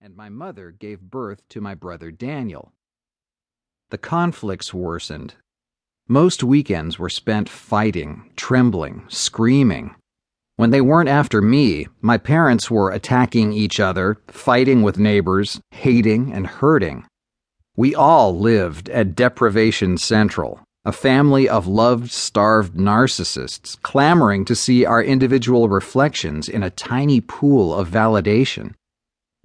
and my mother gave birth to my brother Daniel. The conflicts worsened. Most weekends were spent fighting, trembling, screaming. When they weren't after me, my parents were attacking each other, fighting with neighbors, hating and hurting. We all lived at Deprivation Central, a family of loved, starved narcissists clamoring to see our individual reflections in a tiny pool of validation.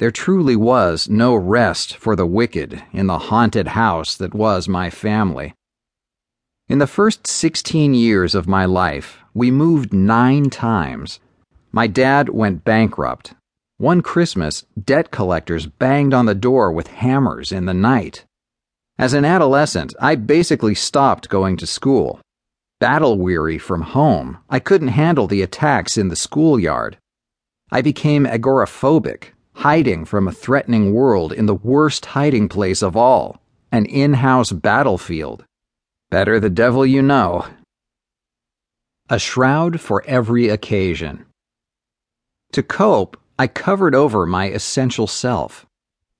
There truly was no rest for the wicked in the haunted house that was my family. In the first 16 years of my life, we moved nine times. My dad went bankrupt. One Christmas, debt collectors banged on the door with hammers in the night. As an adolescent, I basically stopped going to school. Battle weary from home, I couldn't handle the attacks in the schoolyard. I became agoraphobic, hiding from a threatening world in the worst hiding place of all an in house battlefield. Better the devil you know. A shroud for every occasion. To cope, I covered over my essential self.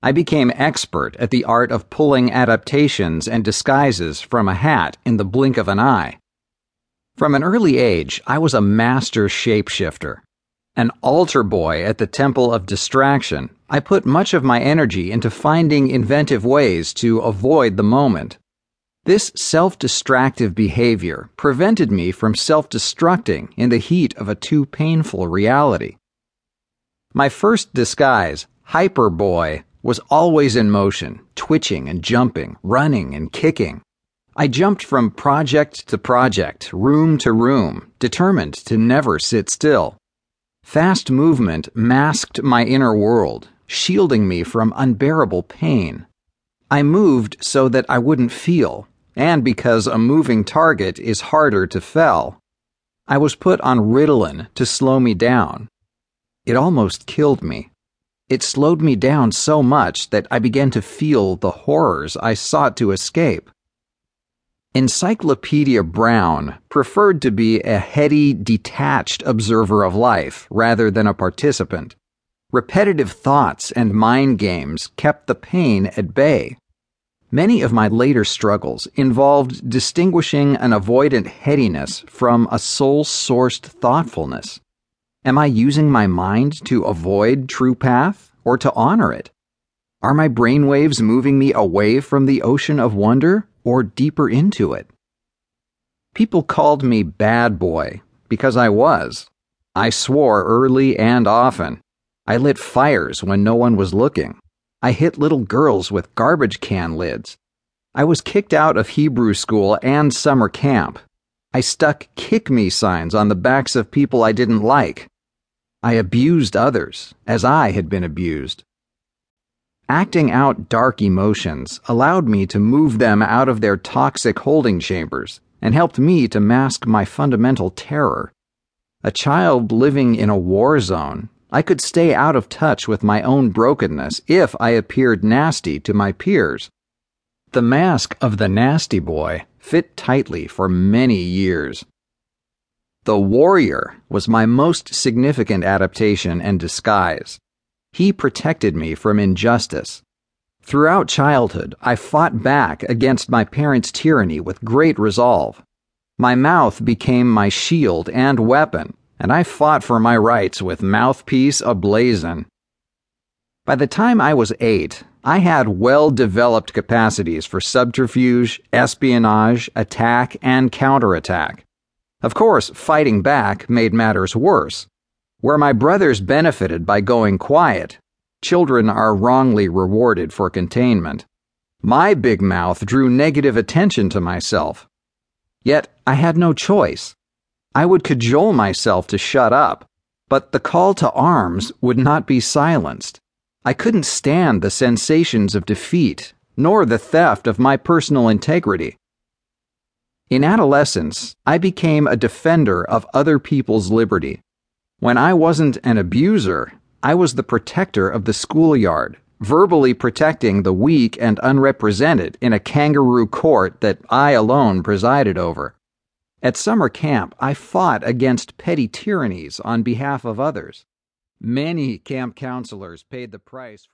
I became expert at the art of pulling adaptations and disguises from a hat in the blink of an eye. From an early age, I was a master shapeshifter. An altar boy at the Temple of Distraction, I put much of my energy into finding inventive ways to avoid the moment. This self distractive behavior prevented me from self destructing in the heat of a too painful reality. My first disguise, Hyper Boy, was always in motion, twitching and jumping, running and kicking. I jumped from project to project, room to room, determined to never sit still. Fast movement masked my inner world, shielding me from unbearable pain. I moved so that I wouldn't feel, and because a moving target is harder to fell. I was put on Ritalin to slow me down. It almost killed me. It slowed me down so much that I began to feel the horrors I sought to escape. Encyclopedia Brown preferred to be a heady, detached observer of life rather than a participant. Repetitive thoughts and mind games kept the pain at bay. Many of my later struggles involved distinguishing an avoidant headiness from a soul sourced thoughtfulness. Am I using my mind to avoid true path or to honor it? Are my brainwaves moving me away from the ocean of wonder or deeper into it? People called me bad boy because I was. I swore early and often. I lit fires when no one was looking. I hit little girls with garbage can lids. I was kicked out of Hebrew school and summer camp. I stuck kick me signs on the backs of people I didn't like. I abused others as I had been abused. Acting out dark emotions allowed me to move them out of their toxic holding chambers and helped me to mask my fundamental terror. A child living in a war zone I could stay out of touch with my own brokenness if I appeared nasty to my peers. The mask of the nasty boy fit tightly for many years. The warrior was my most significant adaptation and disguise. He protected me from injustice. Throughout childhood, I fought back against my parents' tyranny with great resolve. My mouth became my shield and weapon and I fought for my rights with mouthpiece ablazing. By the time I was eight, I had well developed capacities for subterfuge, espionage, attack, and counterattack. Of course, fighting back made matters worse. Where my brothers benefited by going quiet, children are wrongly rewarded for containment. My big mouth drew negative attention to myself. Yet I had no choice. I would cajole myself to shut up, but the call to arms would not be silenced. I couldn't stand the sensations of defeat, nor the theft of my personal integrity. In adolescence, I became a defender of other people's liberty. When I wasn't an abuser, I was the protector of the schoolyard, verbally protecting the weak and unrepresented in a kangaroo court that I alone presided over. At summer camp, I fought against petty tyrannies on behalf of others. Many camp counselors paid the price for